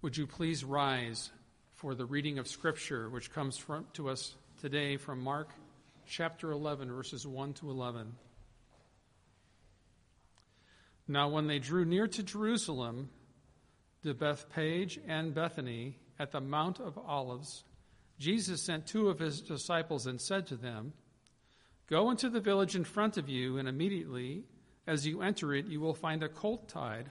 Would you please rise for the reading of Scripture, which comes from, to us today from Mark chapter 11, verses 1 to 11. Now, when they drew near to Jerusalem, to Bethphage and Bethany at the Mount of Olives, Jesus sent two of his disciples and said to them, Go into the village in front of you, and immediately as you enter it, you will find a colt tied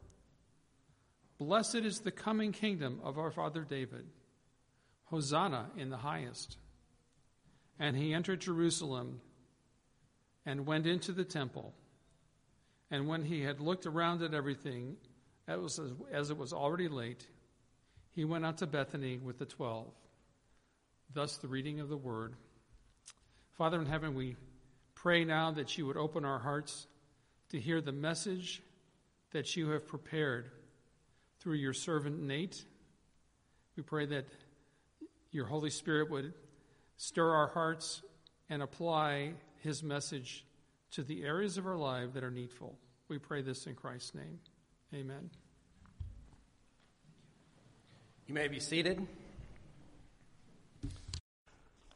Blessed is the coming kingdom of our father David. Hosanna in the highest. And he entered Jerusalem and went into the temple. And when he had looked around at everything, as it was already late, he went out to Bethany with the twelve. Thus, the reading of the word. Father in heaven, we pray now that you would open our hearts to hear the message that you have prepared through your servant Nate. We pray that your Holy Spirit would stir our hearts and apply his message to the areas of our life that are needful. We pray this in Christ's name. Amen. You may be seated.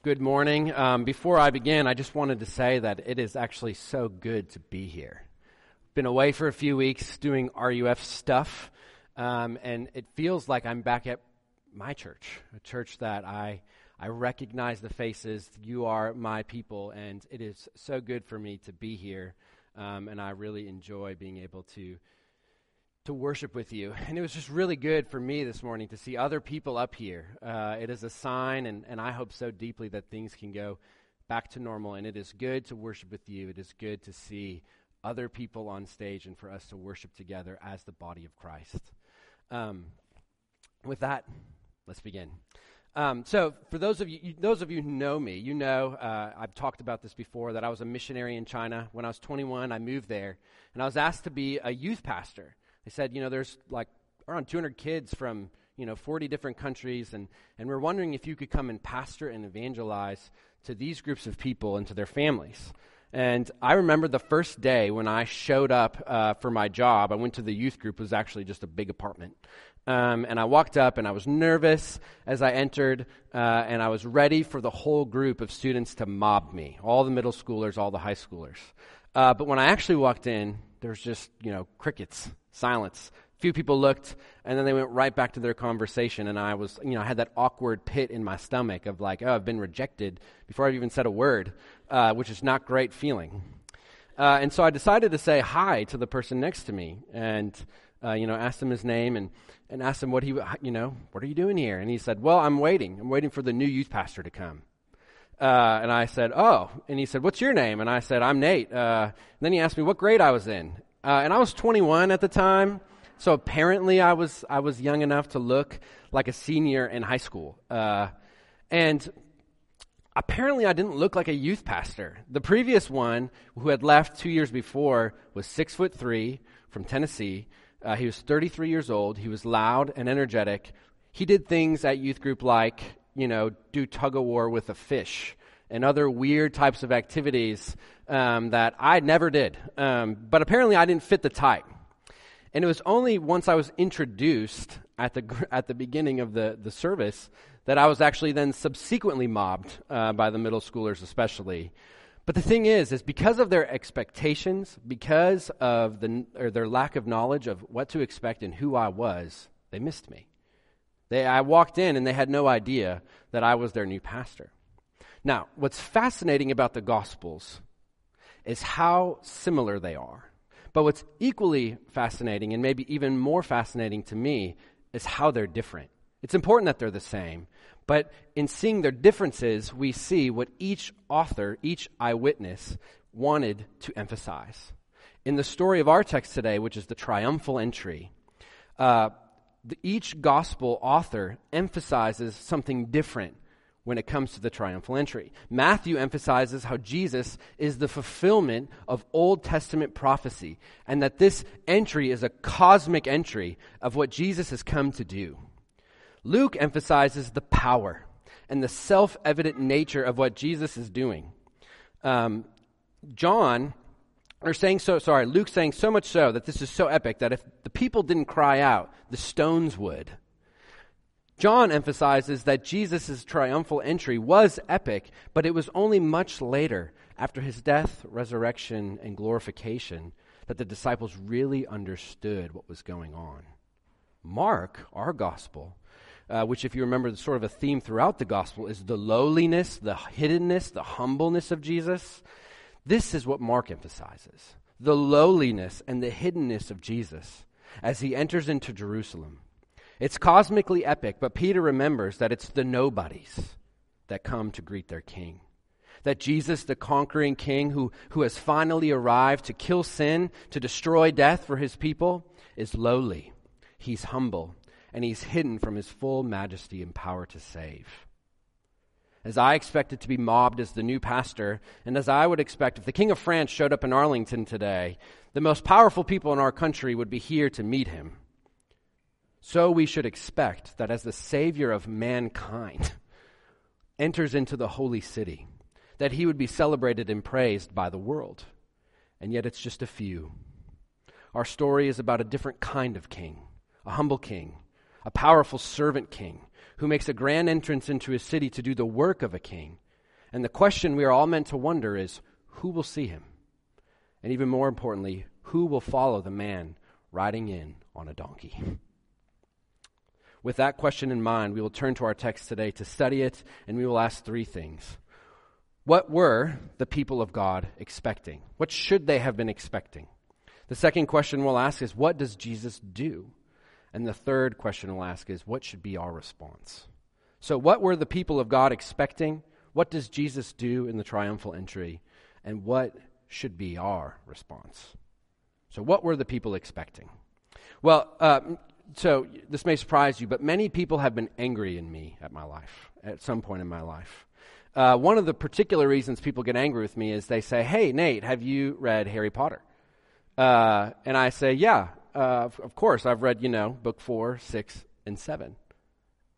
Good morning. Um, before I begin, I just wanted to say that it is actually so good to be here. Been away for a few weeks doing RUF stuff, um, and it feels like I'm back at my church, a church that I I recognize the faces. You are my people, and it is so good for me to be here. Um, and I really enjoy being able to to worship with you. And it was just really good for me this morning to see other people up here. Uh, it is a sign, and, and I hope so deeply that things can go back to normal. And it is good to worship with you. It is good to see other people on stage and for us to worship together as the body of Christ. Um, with that, let's begin. Um, so, for those of you, you, those of you who know me, you know uh, I've talked about this before that I was a missionary in China. When I was 21, I moved there, and I was asked to be a youth pastor. They said, you know, there's like around 200 kids from you know 40 different countries, and and we're wondering if you could come and pastor and evangelize to these groups of people and to their families. And I remember the first day when I showed up uh, for my job. I went to the youth group. It was actually just a big apartment. Um, and I walked up and I was nervous as I entered, uh, and I was ready for the whole group of students to mob me all the middle schoolers, all the high schoolers. Uh, but when I actually walked in, there was just, you know, crickets, silence. Few people looked, and then they went right back to their conversation, and I was, you know, I had that awkward pit in my stomach of like, oh, I've been rejected before I've even said a word uh, which is not great feeling. Uh, and so I decided to say hi to the person next to me and, uh, you know, asked him his name and, and asked him what he, you know, what are you doing here? And he said, well, I'm waiting. I'm waiting for the new youth pastor to come. Uh, and I said, oh. And he said, what's your name? And I said, I'm Nate. Uh, then he asked me what grade I was in. Uh, and I was 21 at the time. So apparently I was, I was young enough to look like a senior in high school. and apparently I didn't look like a youth pastor. The previous one, who had left two years before, was six foot three from Tennessee. Uh, he was 33 years old. He was loud and energetic. He did things at youth group like, you know, do tug of war with a fish and other weird types of activities um, that I never did. Um, but apparently I didn't fit the type. And it was only once I was introduced at the, at the beginning of the, the service that I was actually then subsequently mobbed uh, by the middle schoolers, especially. But the thing is, is because of their expectations, because of the, or their lack of knowledge of what to expect and who I was, they missed me. They, I walked in and they had no idea that I was their new pastor. Now, what's fascinating about the Gospels is how similar they are. But what's equally fascinating, and maybe even more fascinating to me, is how they're different. It's important that they're the same, but in seeing their differences, we see what each author, each eyewitness, wanted to emphasize. In the story of our text today, which is the triumphal entry, uh, the, each gospel author emphasizes something different when it comes to the triumphal entry. Matthew emphasizes how Jesus is the fulfillment of Old Testament prophecy and that this entry is a cosmic entry of what Jesus has come to do. Luke emphasizes the power and the self evident nature of what Jesus is doing. Um, John, or saying so, sorry, Luke saying so much so that this is so epic that if the people didn't cry out, the stones would. John emphasizes that Jesus' triumphal entry was epic, but it was only much later, after his death, resurrection, and glorification, that the disciples really understood what was going on. Mark, our gospel, uh, which, if you remember, is sort of a theme throughout the gospel, is the lowliness, the hiddenness, the humbleness of Jesus. This is what Mark emphasizes the lowliness and the hiddenness of Jesus as he enters into Jerusalem. It's cosmically epic, but Peter remembers that it's the nobodies that come to greet their king. That Jesus, the conquering king who, who has finally arrived to kill sin, to destroy death for his people, is lowly. He's humble and he's hidden from his full majesty and power to save. As I expected to be mobbed as the new pastor, and as I would expect if the King of France showed up in Arlington today, the most powerful people in our country would be here to meet him. So we should expect that as the Savior of mankind enters into the holy city, that he would be celebrated and praised by the world. And yet it's just a few. Our story is about a different kind of king, a humble king a powerful servant king who makes a grand entrance into his city to do the work of a king. And the question we are all meant to wonder is who will see him? And even more importantly, who will follow the man riding in on a donkey? With that question in mind, we will turn to our text today to study it, and we will ask three things. What were the people of God expecting? What should they have been expecting? The second question we'll ask is what does Jesus do? And the third question we'll ask is what should be our response? So, what were the people of God expecting? What does Jesus do in the triumphal entry? And what should be our response? So, what were the people expecting? Well, uh, so this may surprise you, but many people have been angry in me at my life, at some point in my life. Uh, one of the particular reasons people get angry with me is they say, Hey, Nate, have you read Harry Potter? Uh, and I say, Yeah uh, of course, I've read, you know, book four, six, and seven.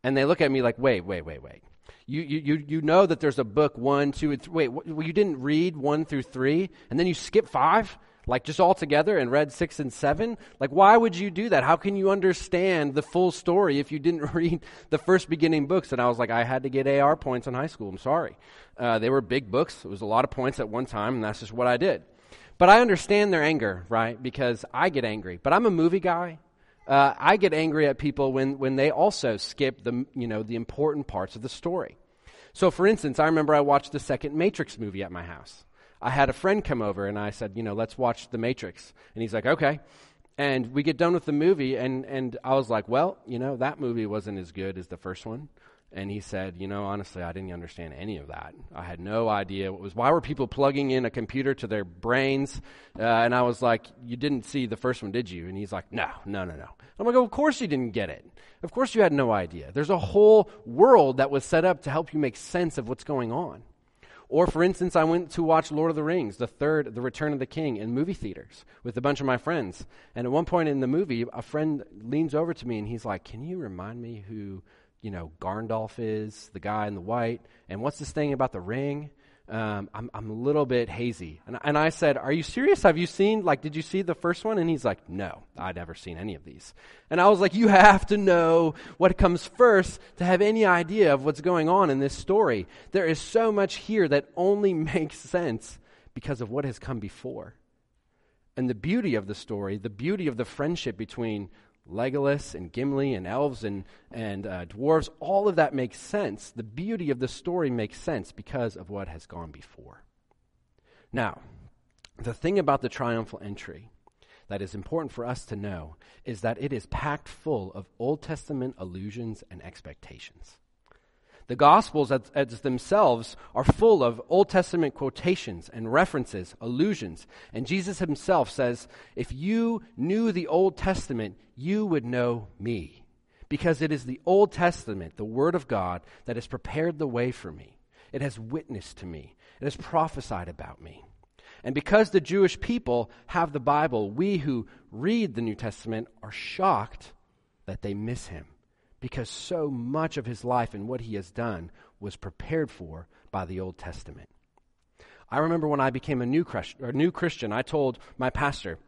And they look at me like, wait, wait, wait, wait. You, you, you know that there's a book one, two, and three. Wait, you didn't read one through three, and then you skip five? Like just all together and read six and seven? Like, why would you do that? How can you understand the full story if you didn't read the first beginning books? And I was like, I had to get AR points in high school. I'm sorry. Uh, they were big books. It was a lot of points at one time, and that's just what I did. But I understand their anger, right? Because I get angry. But I'm a movie guy. Uh, I get angry at people when, when they also skip the, you know, the important parts of the story. So, for instance, I remember I watched the second Matrix movie at my house. I had a friend come over and I said, you know, let's watch The Matrix. And he's like, okay. And we get done with the movie, and, and I was like, well, you know, that movie wasn't as good as the first one. And he said, You know, honestly, I didn't understand any of that. I had no idea what was. Why were people plugging in a computer to their brains? Uh, and I was like, You didn't see the first one, did you? And he's like, No, no, no, no. I'm like, Of course you didn't get it. Of course you had no idea. There's a whole world that was set up to help you make sense of what's going on. Or, for instance, I went to watch Lord of the Rings, the third, The Return of the King, in movie theaters with a bunch of my friends. And at one point in the movie, a friend leans over to me and he's like, Can you remind me who you know, Gandalf is, the guy in the white, and what's this thing about the ring? Um, I'm, I'm a little bit hazy. And, and I said, Are you serious? Have you seen, like, did you see the first one? And he's like, No, I'd never seen any of these. And I was like, You have to know what comes first to have any idea of what's going on in this story. There is so much here that only makes sense because of what has come before. And the beauty of the story, the beauty of the friendship between Legolas and Gimli and elves and, and uh, dwarves, all of that makes sense. The beauty of the story makes sense because of what has gone before. Now, the thing about the triumphal entry that is important for us to know is that it is packed full of Old Testament allusions and expectations. The Gospels, as, as, themselves, are full of Old Testament quotations and references, allusions. And Jesus himself says, If you knew the Old Testament, you would know me. Because it is the Old Testament, the Word of God, that has prepared the way for me. It has witnessed to me, it has prophesied about me. And because the Jewish people have the Bible, we who read the New Testament are shocked that they miss him because so much of his life and what he has done was prepared for by the Old Testament. I remember when I became a new, new Christian, I told my pastor,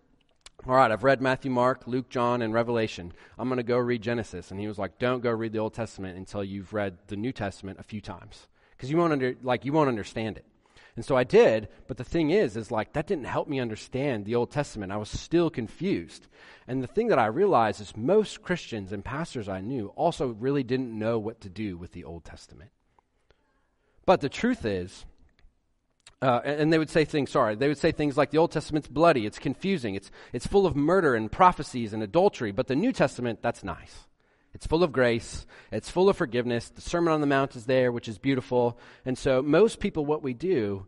All right, I've read Matthew, Mark, Luke, John, and Revelation. I'm going to go read Genesis. And he was like, Don't go read the Old Testament until you've read the New Testament a few times. Because you, won't under, like, you won't understand it. And so I did, but the thing is, is like that didn't help me understand the Old Testament. I was still confused. And the thing that I realized is most Christians and pastors I knew also really didn't know what to do with the Old Testament. But the truth is, uh, and they would say things, sorry, they would say things like the Old Testament's bloody, it's confusing, it's, it's full of murder and prophecies and adultery, but the New Testament, that's nice. It's full of grace. It's full of forgiveness. The Sermon on the Mount is there, which is beautiful. And so, most people, what we do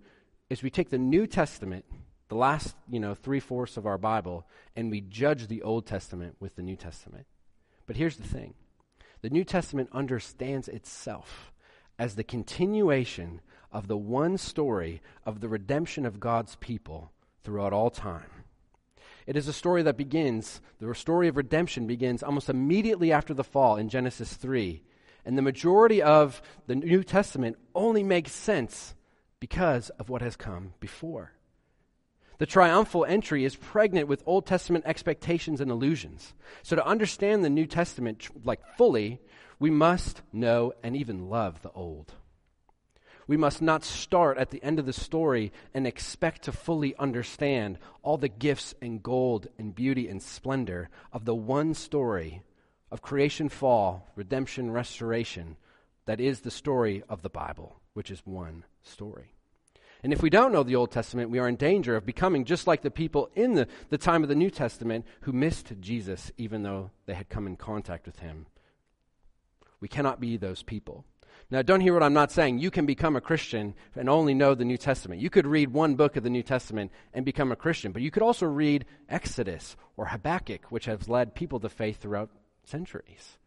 is we take the New Testament, the last, you know, three fourths of our Bible, and we judge the Old Testament with the New Testament. But here's the thing the New Testament understands itself as the continuation of the one story of the redemption of God's people throughout all time. It is a story that begins, the story of redemption begins almost immediately after the fall in Genesis 3. And the majority of the New Testament only makes sense because of what has come before. The triumphal entry is pregnant with Old Testament expectations and illusions. So to understand the New Testament like fully, we must know and even love the Old. We must not start at the end of the story and expect to fully understand all the gifts and gold and beauty and splendor of the one story of creation, fall, redemption, restoration that is the story of the Bible, which is one story. And if we don't know the Old Testament, we are in danger of becoming just like the people in the, the time of the New Testament who missed Jesus even though they had come in contact with him. We cannot be those people. Now, don't hear what I'm not saying. You can become a Christian and only know the New Testament. You could read one book of the New Testament and become a Christian, but you could also read Exodus or Habakkuk, which has led people to faith throughout centuries.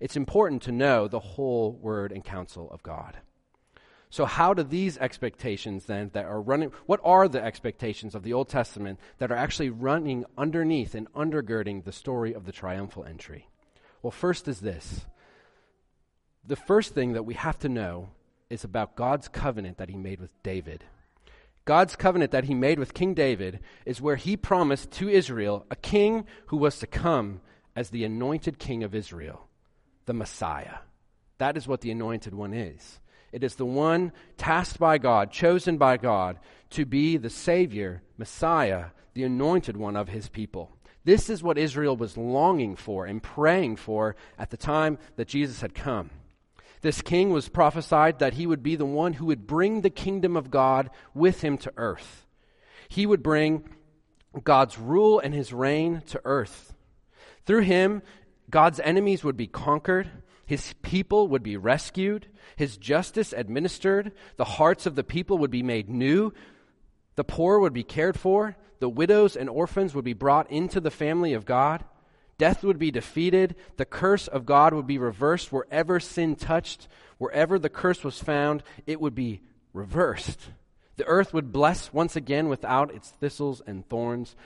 It's important to know the whole word and counsel of God. So, how do these expectations then that are running, what are the expectations of the Old Testament that are actually running underneath and undergirding the story of the triumphal entry? Well, first is this the first thing that we have to know is about God's covenant that he made with David. God's covenant that he made with King David is where he promised to Israel a king who was to come as the anointed king of Israel, the Messiah. That is what the anointed one is. It is the one tasked by God, chosen by God, to be the Savior, Messiah, the anointed one of his people. This is what Israel was longing for and praying for at the time that Jesus had come. This king was prophesied that he would be the one who would bring the kingdom of God with him to earth. He would bring God's rule and his reign to earth. Through him, God's enemies would be conquered, his people would be rescued, his justice administered, the hearts of the people would be made new, the poor would be cared for, the widows and orphans would be brought into the family of God. Death would be defeated. The curse of God would be reversed. Wherever sin touched, wherever the curse was found, it would be reversed. The earth would bless once again without its thistles and thorns.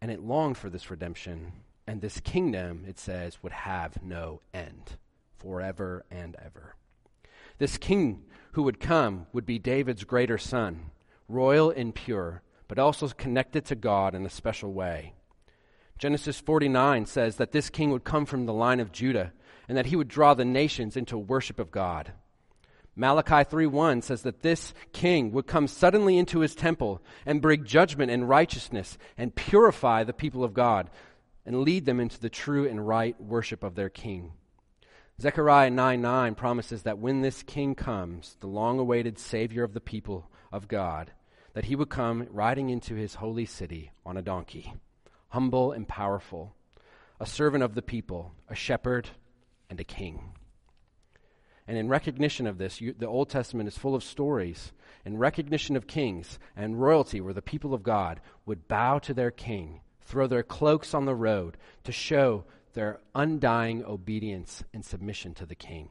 And it longed for this redemption. And this kingdom, it says, would have no end forever and ever. This king who would come would be David's greater son, royal and pure, but also connected to God in a special way. Genesis 49 says that this king would come from the line of Judah and that he would draw the nations into worship of God. Malachi 3:1 says that this king would come suddenly into his temple and bring judgment and righteousness and purify the people of God. and lead them into the true and right worship of their king. Zechariah 9 9 promises that when this king comes, the long awaited Savior of the people of God, that he would come riding into his holy city on a donkey, humble and powerful, a servant of the people, a shepherd, and a king. And in recognition of this, you, the Old Testament is full of stories in recognition of kings and royalty where the people of God would bow to their king, throw their cloaks on the road to show their undying obedience and submission to the king.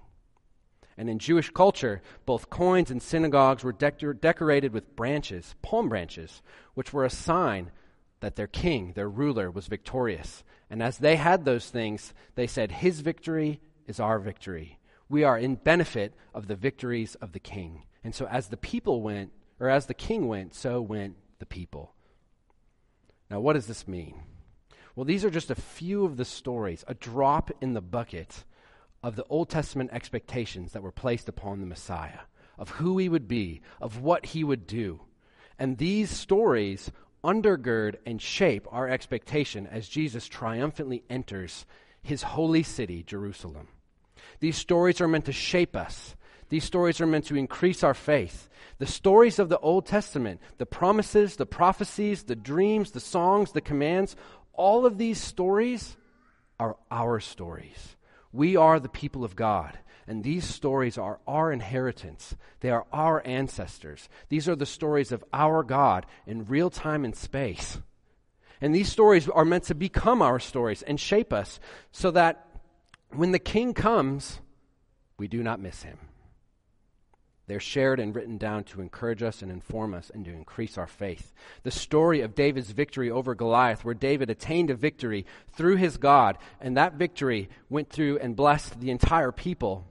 And in Jewish culture, both coins and synagogues were decorated with branches, palm branches, which were a sign that their king, their ruler, was victorious. And as they had those things, they said, His victory is our victory. We are in benefit of the victories of the king. And so as the people went, or as the king went, so went the people. Now, what does this mean? Well, these are just a few of the stories, a drop in the bucket of the Old Testament expectations that were placed upon the Messiah, of who he would be, of what he would do. And these stories undergird and shape our expectation as Jesus triumphantly enters his holy city, Jerusalem. These stories are meant to shape us. These stories are meant to increase our faith. The stories of the Old Testament, the promises, the prophecies, the dreams, the songs, the commands, all of these stories are our stories. We are the people of God, and these stories are our inheritance. They are our ancestors. These are the stories of our God in real time and space. And these stories are meant to become our stories and shape us so that when the king comes, we do not miss him. They're shared and written down to encourage us and inform us and to increase our faith. The story of David's victory over Goliath, where David attained a victory through his God, and that victory went through and blessed the entire people,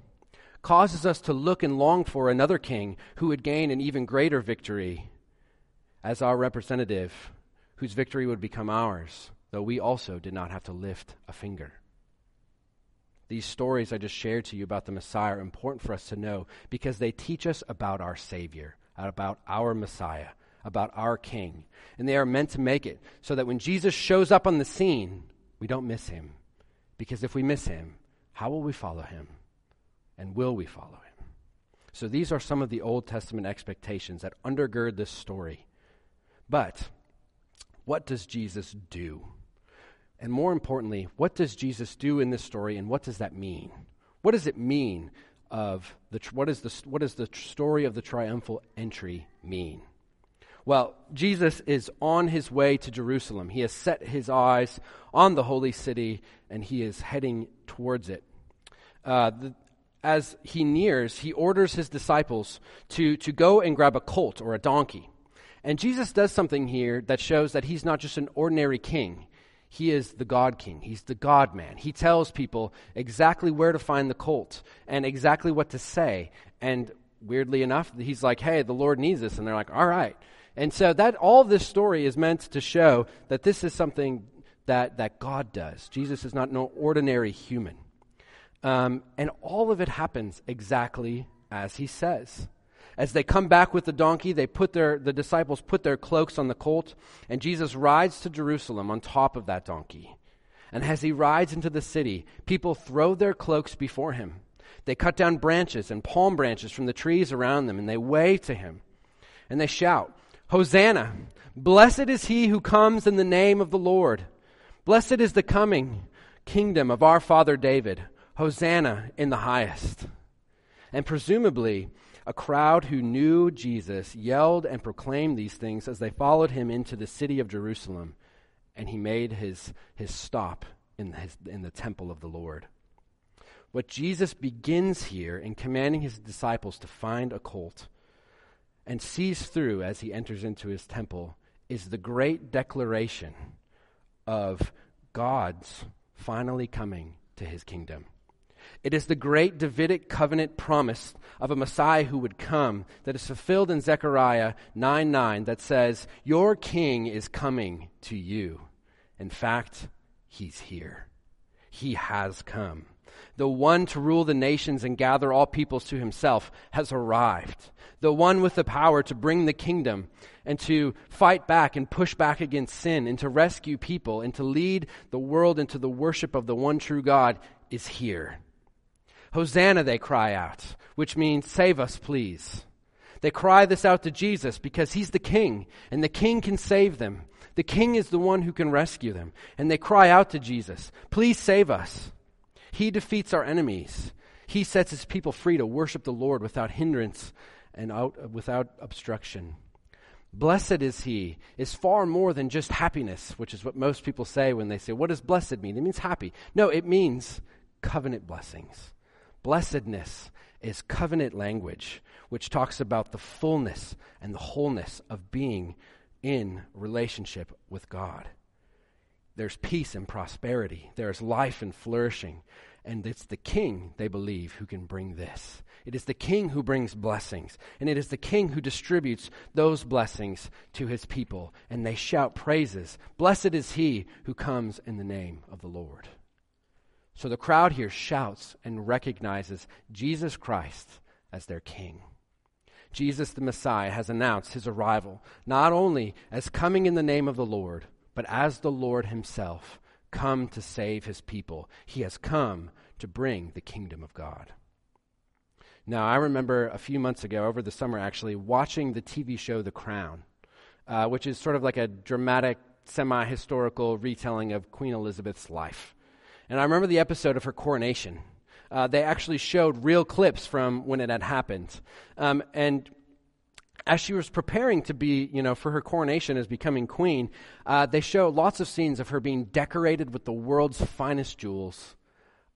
causes us to look and long for another king who would gain an even greater victory as our representative, whose victory would become ours, though we also did not have to lift a finger. These stories I just shared to you about the Messiah are important for us to know because they teach us about our Savior, about our Messiah, about our King. And they are meant to make it so that when Jesus shows up on the scene, we don't miss him. Because if we miss him, how will we follow him? And will we follow him? So these are some of the Old Testament expectations that undergird this story. But what does Jesus do? And more importantly, what does Jesus do in this story and what does that mean? What does it mean of the what is the what does the story of the triumphal entry mean? Well, Jesus is on his way to Jerusalem. He has set his eyes on the holy city and he is heading towards it. Uh, the, as he nears, he orders his disciples to, to go and grab a colt or a donkey. And Jesus does something here that shows that he's not just an ordinary king. He is the God King. He's the God man. He tells people exactly where to find the colt and exactly what to say. And weirdly enough, he's like, hey, the Lord needs this. And they're like, all right. And so that all this story is meant to show that this is something that, that God does. Jesus is not no ordinary human. Um, and all of it happens exactly as he says. As they come back with the donkey, they put their, the disciples put their cloaks on the colt, and Jesus rides to Jerusalem on top of that donkey. And as he rides into the city, people throw their cloaks before him. They cut down branches and palm branches from the trees around them, and they wave to him. And they shout, Hosanna! Blessed is he who comes in the name of the Lord. Blessed is the coming kingdom of our father David. Hosanna in the highest. And presumably, a crowd who knew Jesus yelled and proclaimed these things as they followed him into the city of Jerusalem, and he made his, his stop in, his, in the temple of the Lord. What Jesus begins here in commanding his disciples to find a colt and sees through as he enters into his temple is the great declaration of God's finally coming to his kingdom. It is the great Davidic covenant promise of a Messiah who would come that is fulfilled in Zechariah 9 9 that says, Your king is coming to you. In fact, he's here. He has come. the one to rule the nations and gather all peoples to himself, has arrived. The one with the power to bring the kingdom and to fight back and push back against sin and to rescue people and to lead the world into the worship of the one true God is here. Hosanna, they cry out, which means, Save us, please. They cry this out to Jesus because he's the king, and the king can save them. The king is the one who can rescue them. And they cry out to Jesus, Please save us. He defeats our enemies. He sets his people free to worship the Lord without hindrance and out, without obstruction. Blessed is he is far more than just happiness, which is what most people say when they say, What does blessed mean? It means happy. No, it means covenant blessings. Blessedness is covenant language, which talks about the fullness and the wholeness of being in relationship with God. There's peace and prosperity, there's life and flourishing. And it's the king, they believe, who can bring this. It is the king who brings blessings. And it is the king who distributes those blessings to his people. And they shout praises Blessed is he who comes in the name of the Lord. So the crowd here shouts and recognizes Jesus Christ as their king. Jesus the Messiah has announced his arrival, not only as coming in the name of the Lord, but as the Lord himself, come to save his people. He has come to bring the kingdom of God. Now, I remember a few months ago, over the summer actually, watching the TV show The Crown, uh, which is sort of like a dramatic, semi historical retelling of Queen Elizabeth's life. And I remember the episode of her coronation. Uh, they actually showed real clips from when it had happened. Um, and as she was preparing to be, you know, for her coronation as becoming queen, uh, they show lots of scenes of her being decorated with the world's finest jewels,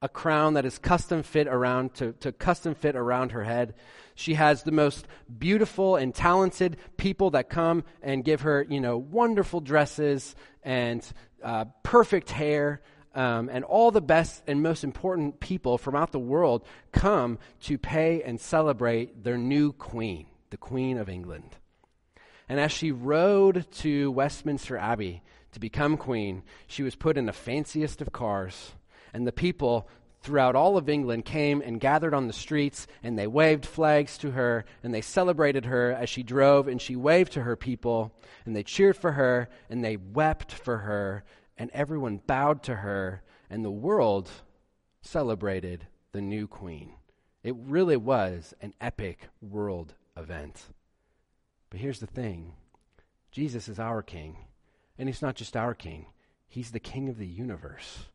a crown that is custom fit around to, to custom fit around her head. She has the most beautiful and talented people that come and give her, you know, wonderful dresses and uh, perfect hair um, and all the best and most important people from out the world come to pay and celebrate their new queen, the Queen of England. And as she rode to Westminster Abbey to become queen, she was put in the fanciest of cars, and the people throughout all of England came and gathered on the streets, and they waved flags to her, and they celebrated her as she drove, and she waved to her people, and they cheered for her, and they wept for her, and everyone bowed to her, and the world celebrated the new queen. It really was an epic world event. But here's the thing Jesus is our king, and he's not just our king, he's the king of the universe.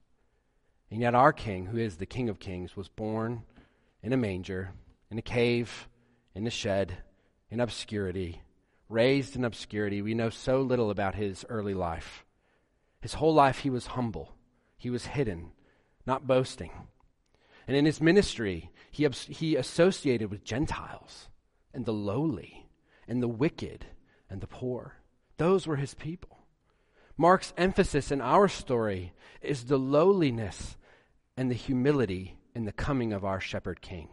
And yet, our king, who is the king of kings, was born in a manger, in a cave, in a shed, in obscurity, raised in obscurity. We know so little about his early life. His whole life, he was humble, he was hidden, not boasting. And in his ministry, he, he associated with Gentiles and the lowly and the wicked and the poor. Those were his people. Mark's emphasis in our story is the lowliness and the humility in the coming of our shepherd king.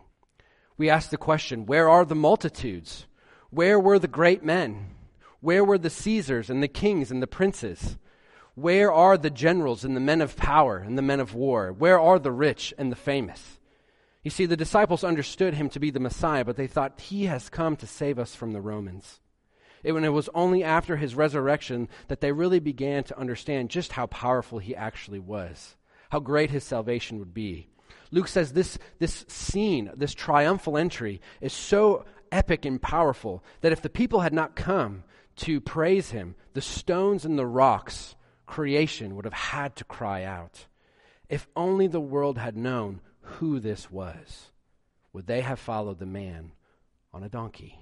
We ask the question where are the multitudes? Where were the great men? Where were the Caesars and the kings and the princes? Where are the generals and the men of power and the men of war? Where are the rich and the famous? You see, the disciples understood him to be the Messiah, but they thought he has come to save us from the Romans. It, when it was only after his resurrection that they really began to understand just how powerful he actually was, how great his salvation would be. Luke says this, this scene, this triumphal entry, is so epic and powerful that if the people had not come to praise him, the stones and the rocks creation would have had to cry out. If only the world had known who this was, would they have followed the man on a donkey?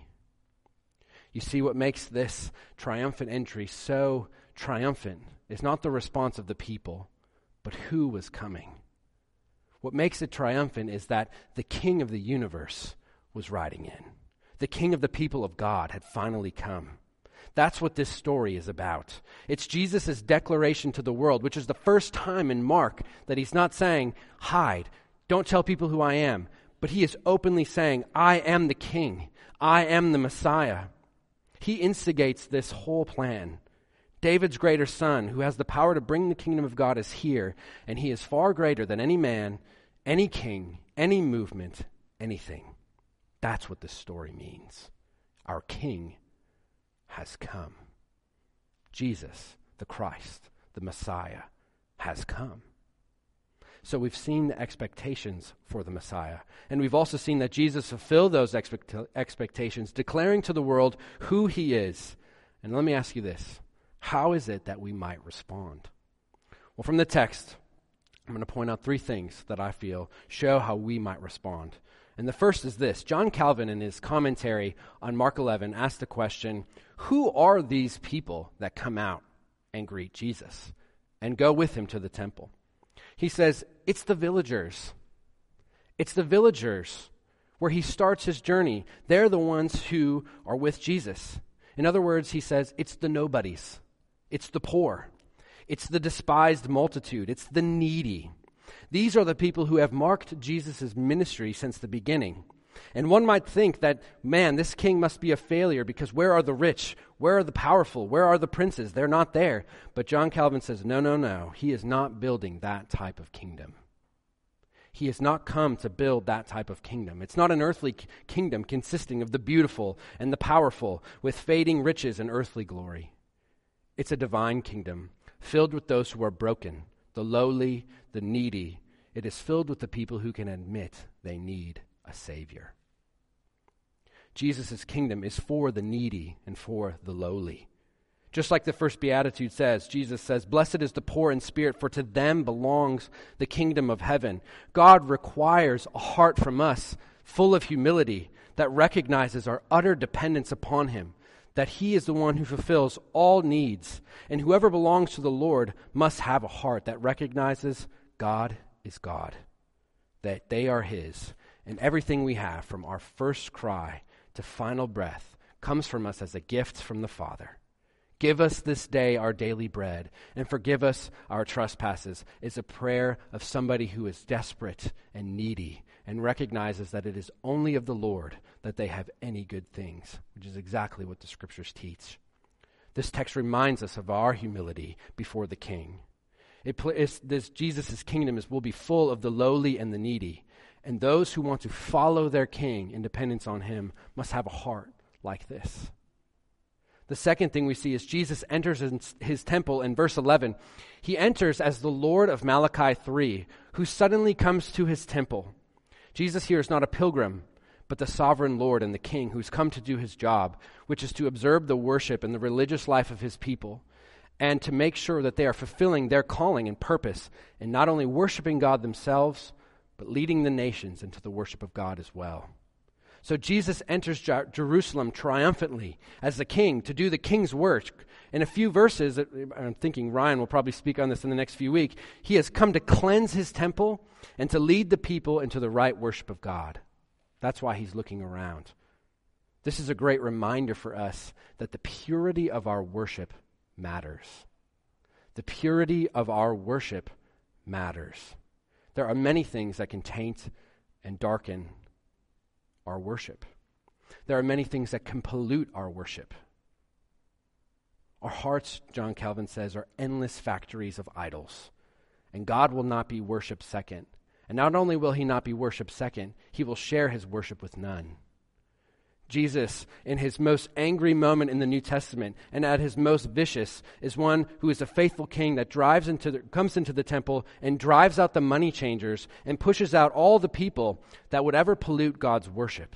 You see, what makes this triumphant entry so triumphant is not the response of the people, but who was coming. What makes it triumphant is that the king of the universe was riding in. The king of the people of God had finally come. That's what this story is about. It's Jesus' declaration to the world, which is the first time in Mark that he's not saying, hide, don't tell people who I am, but he is openly saying, I am the king, I am the Messiah. He instigates this whole plan. David's greater son, who has the power to bring the kingdom of God, is here, and he is far greater than any man, any king, any movement, anything. That's what this story means. Our king has come. Jesus, the Christ, the Messiah, has come. So we've seen the expectations for the Messiah. And we've also seen that Jesus fulfilled those expect- expectations, declaring to the world who he is. And let me ask you this how is it that we might respond? Well, from the text, I'm going to point out three things that I feel show how we might respond. And the first is this John Calvin, in his commentary on Mark 11, asked the question Who are these people that come out and greet Jesus and go with him to the temple? He says, It's the villagers. It's the villagers where he starts his journey. They're the ones who are with Jesus. In other words, he says, It's the nobodies, it's the poor, it's the despised multitude, it's the needy. These are the people who have marked Jesus' ministry since the beginning. And one might think that, man, this king must be a failure because where are the rich? Where are the powerful? Where are the princes? They're not there. But John Calvin says, no, no, no. He is not building that type of kingdom. He has not come to build that type of kingdom. It's not an earthly kingdom consisting of the beautiful and the powerful with fading riches and earthly glory. It's a divine kingdom filled with those who are broken, the lowly, the needy. It is filled with the people who can admit they need a Savior. Jesus' kingdom is for the needy and for the lowly. Just like the first beatitude says, Jesus says, Blessed is the poor in spirit, for to them belongs the kingdom of heaven. God requires a heart from us full of humility that recognizes our utter dependence upon Him, that He is the one who fulfills all needs, and whoever belongs to the Lord must have a heart that recognizes God is God, that they are His, and everything we have, from our first cry to final breath, comes from us as a gift from the Father. Give us this day our daily bread, and forgive us our trespasses, is a prayer of somebody who is desperate and needy and recognizes that it is only of the Lord that they have any good things, which is exactly what the scriptures teach. This text reminds us of our humility before the King. It, this Jesus' kingdom is, will be full of the lowly and the needy, and those who want to follow their king in dependence on him must have a heart like this. The second thing we see is Jesus enters his temple in verse 11. He enters as the Lord of Malachi 3, who suddenly comes to his temple. Jesus here is not a pilgrim, but the sovereign Lord and the King who's come to do his job, which is to observe the worship and the religious life of his people and to make sure that they are fulfilling their calling and purpose in not only worshiping God themselves, but leading the nations into the worship of God as well. So Jesus enters Jer- Jerusalem triumphantly as the king to do the king's work. In a few verses, I'm thinking Ryan will probably speak on this in the next few weeks, he has come to cleanse his temple and to lead the people into the right worship of God. That's why he's looking around. This is a great reminder for us that the purity of our worship matters. The purity of our worship matters. There are many things that can taint and darken our worship. There are many things that can pollute our worship. Our hearts, John Calvin says, are endless factories of idols. And God will not be worshiped second. And not only will he not be worshiped second, he will share his worship with none. Jesus, in his most angry moment in the New Testament and at his most vicious, is one who is a faithful king that drives into the, comes into the temple and drives out the money changers and pushes out all the people that would ever pollute God's worship.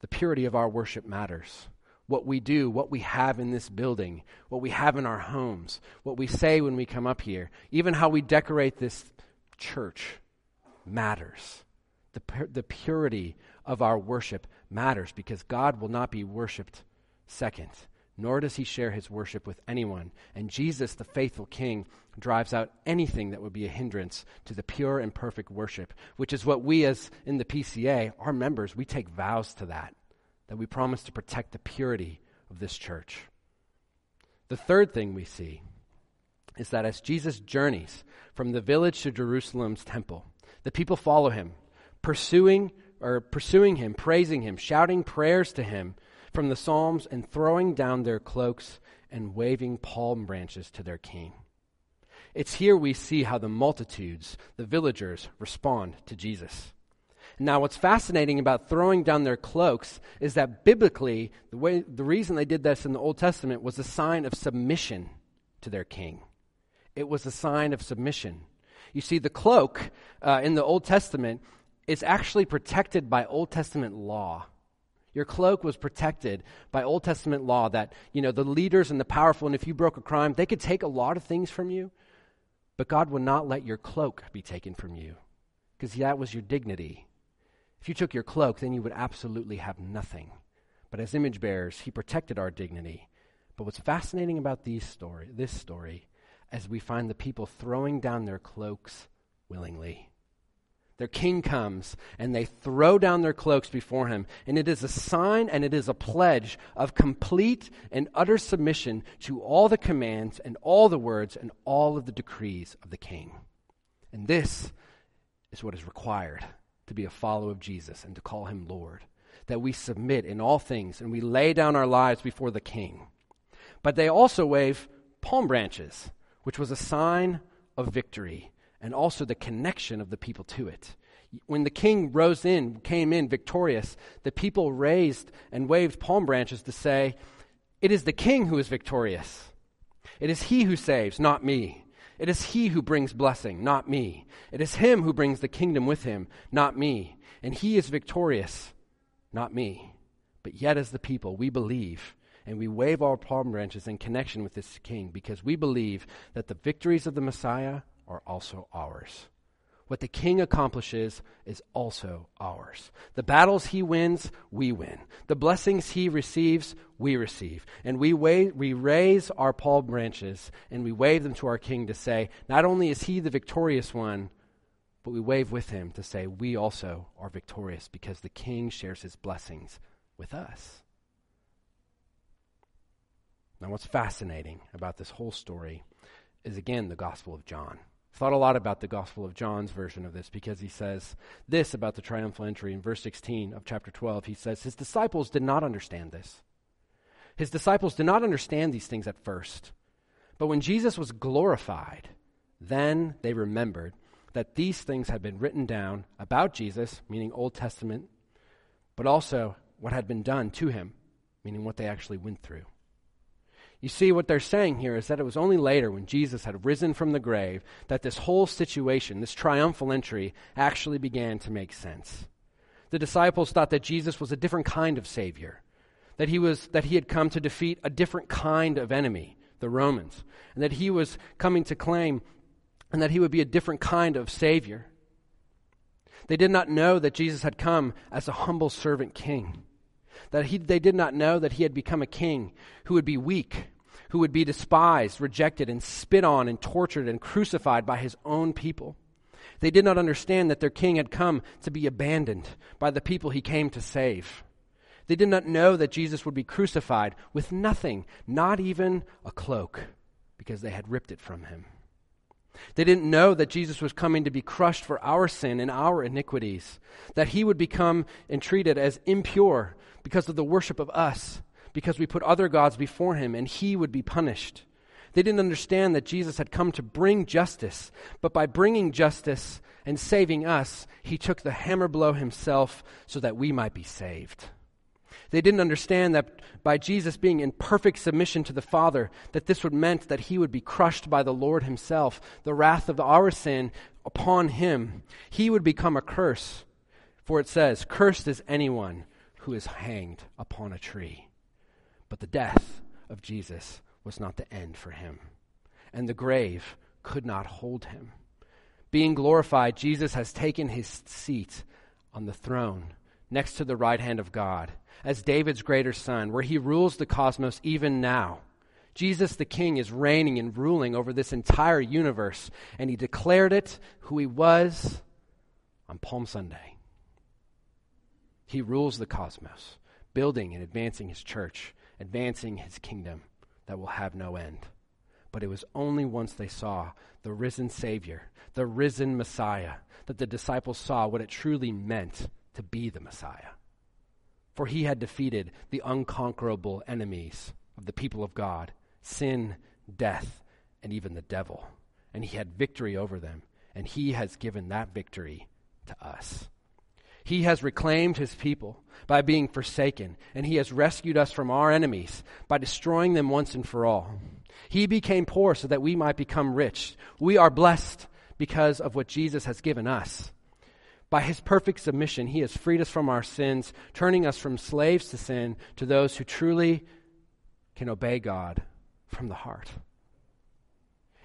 The purity of our worship matters. What we do, what we have in this building, what we have in our homes, what we say when we come up here, even how we decorate this church matters. The, the purity of our worship matters because God will not be worshiped second, nor does he share his worship with anyone. And Jesus, the faithful King, drives out anything that would be a hindrance to the pure and perfect worship, which is what we, as in the PCA, our members, we take vows to that, that we promise to protect the purity of this church. The third thing we see is that as Jesus journeys from the village to Jerusalem's temple, the people follow him, pursuing or pursuing him, praising him, shouting prayers to him from the Psalms, and throwing down their cloaks and waving palm branches to their king. It's here we see how the multitudes, the villagers, respond to Jesus. Now, what's fascinating about throwing down their cloaks is that biblically, the, way, the reason they did this in the Old Testament was a sign of submission to their king. It was a sign of submission. You see, the cloak uh, in the Old Testament is actually protected by Old Testament law. Your cloak was protected by Old Testament law that, you know, the leaders and the powerful, and if you broke a crime, they could take a lot of things from you, but God would not let your cloak be taken from you because that was your dignity. If you took your cloak, then you would absolutely have nothing. But as image bearers, he protected our dignity. But what's fascinating about these story, this story, as we find the people throwing down their cloaks willingly. Their king comes and they throw down their cloaks before him. And it is a sign and it is a pledge of complete and utter submission to all the commands and all the words and all of the decrees of the king. And this is what is required to be a follower of Jesus and to call him Lord. That we submit in all things and we lay down our lives before the king. But they also wave palm branches, which was a sign of victory and also the connection of the people to it. When the king rose in, came in victorious, the people raised and waved palm branches to say, It is the king who is victorious. It is he who saves, not me. It is he who brings blessing, not me. It is him who brings the kingdom with him, not me. And he is victorious, not me. But yet, as the people, we believe and we wave our palm branches in connection with this king because we believe that the victories of the Messiah are also ours. What the king accomplishes is also ours. The battles he wins, we win. The blessings he receives, we receive. And we, wave, we raise our palm branches and we wave them to our king to say, not only is he the victorious one, but we wave with him to say, we also are victorious because the king shares his blessings with us. Now, what's fascinating about this whole story is again the Gospel of John thought a lot about the Gospel of John's version of this because he says this about the triumphal entry in verse 16 of chapter 12. He says, His disciples did not understand this. His disciples did not understand these things at first. But when Jesus was glorified, then they remembered that these things had been written down about Jesus, meaning Old Testament, but also what had been done to him, meaning what they actually went through. You see, what they're saying here is that it was only later, when Jesus had risen from the grave, that this whole situation, this triumphal entry, actually began to make sense. The disciples thought that Jesus was a different kind of Savior, that he, was, that he had come to defeat a different kind of enemy, the Romans, and that he was coming to claim and that he would be a different kind of Savior. They did not know that Jesus had come as a humble servant king that he, they did not know that he had become a king who would be weak, who would be despised, rejected, and spit on, and tortured, and crucified by his own people. They did not understand that their king had come to be abandoned by the people he came to save. They did not know that Jesus would be crucified with nothing, not even a cloak, because they had ripped it from him. They didn't know that Jesus was coming to be crushed for our sin and our iniquities, that he would become and treated as impure because of the worship of us, because we put other gods before him, and he would be punished. They didn't understand that Jesus had come to bring justice, but by bringing justice and saving us, he took the hammer blow himself so that we might be saved. They didn't understand that by Jesus being in perfect submission to the Father, that this would meant that he would be crushed by the Lord himself, the wrath of our sin upon him. He would become a curse. For it says, Cursed is anyone who is hanged upon a tree. But the death of Jesus was not the end for him, and the grave could not hold him. Being glorified, Jesus has taken his seat on the throne next to the right hand of God as David's greater son, where he rules the cosmos even now. Jesus the King is reigning and ruling over this entire universe, and he declared it who he was on Palm Sunday. He rules the cosmos, building and advancing his church, advancing his kingdom that will have no end. But it was only once they saw the risen Savior, the risen Messiah, that the disciples saw what it truly meant to be the Messiah. For he had defeated the unconquerable enemies of the people of God sin, death, and even the devil. and he had victory over them, and he has given that victory to us. He has reclaimed his people by being forsaken, and he has rescued us from our enemies by destroying them once and for all. He became poor so that we might become rich. We are blessed because of what Jesus has given us. By his perfect submission, he has freed us from our sins, turning us from slaves to sin to those who truly can obey God from the heart.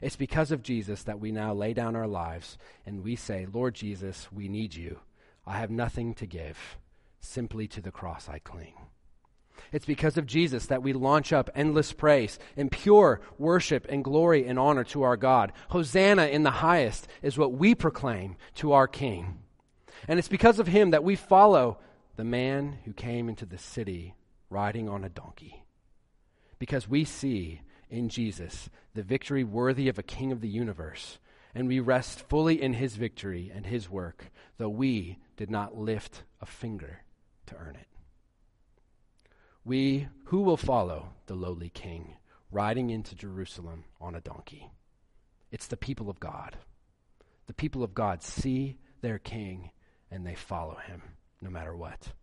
It's because of Jesus that we now lay down our lives and we say, Lord Jesus, we need you. I have nothing to give. Simply to the cross I cling. It's because of Jesus that we launch up endless praise and pure worship and glory and honor to our God. Hosanna in the highest is what we proclaim to our King. And it's because of him that we follow the man who came into the city riding on a donkey. Because we see in Jesus the victory worthy of a king of the universe, and we rest fully in his victory and his work, though we did not lift a finger to earn it. We who will follow the lowly king riding into Jerusalem on a donkey. It's the people of God. The people of God see their king and they follow him no matter what.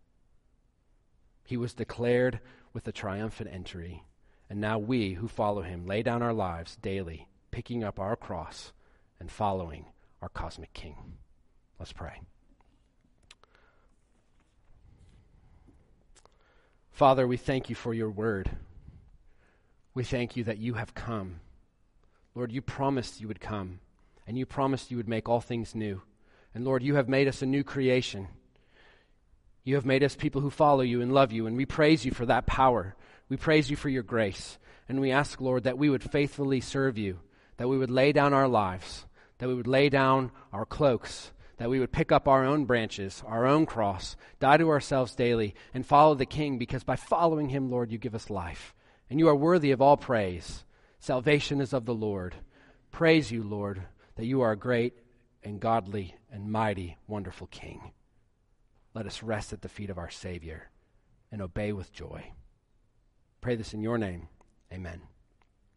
He was declared with a triumphant entry, and now we who follow him lay down our lives daily, picking up our cross and following our cosmic king. Let's pray. Father, we thank you for your word. We thank you that you have come. Lord, you promised you would come, and you promised you would make all things new. And Lord, you have made us a new creation. You have made us people who follow you and love you, and we praise you for that power. We praise you for your grace. And we ask, Lord, that we would faithfully serve you, that we would lay down our lives, that we would lay down our cloaks, that we would pick up our own branches, our own cross, die to ourselves daily, and follow the King, because by following him, Lord, you give us life. And you are worthy of all praise. Salvation is of the Lord. Praise you, Lord, that you are a great and godly and mighty, wonderful King. Let us rest at the feet of our Savior and obey with joy. Pray this in your name. Amen.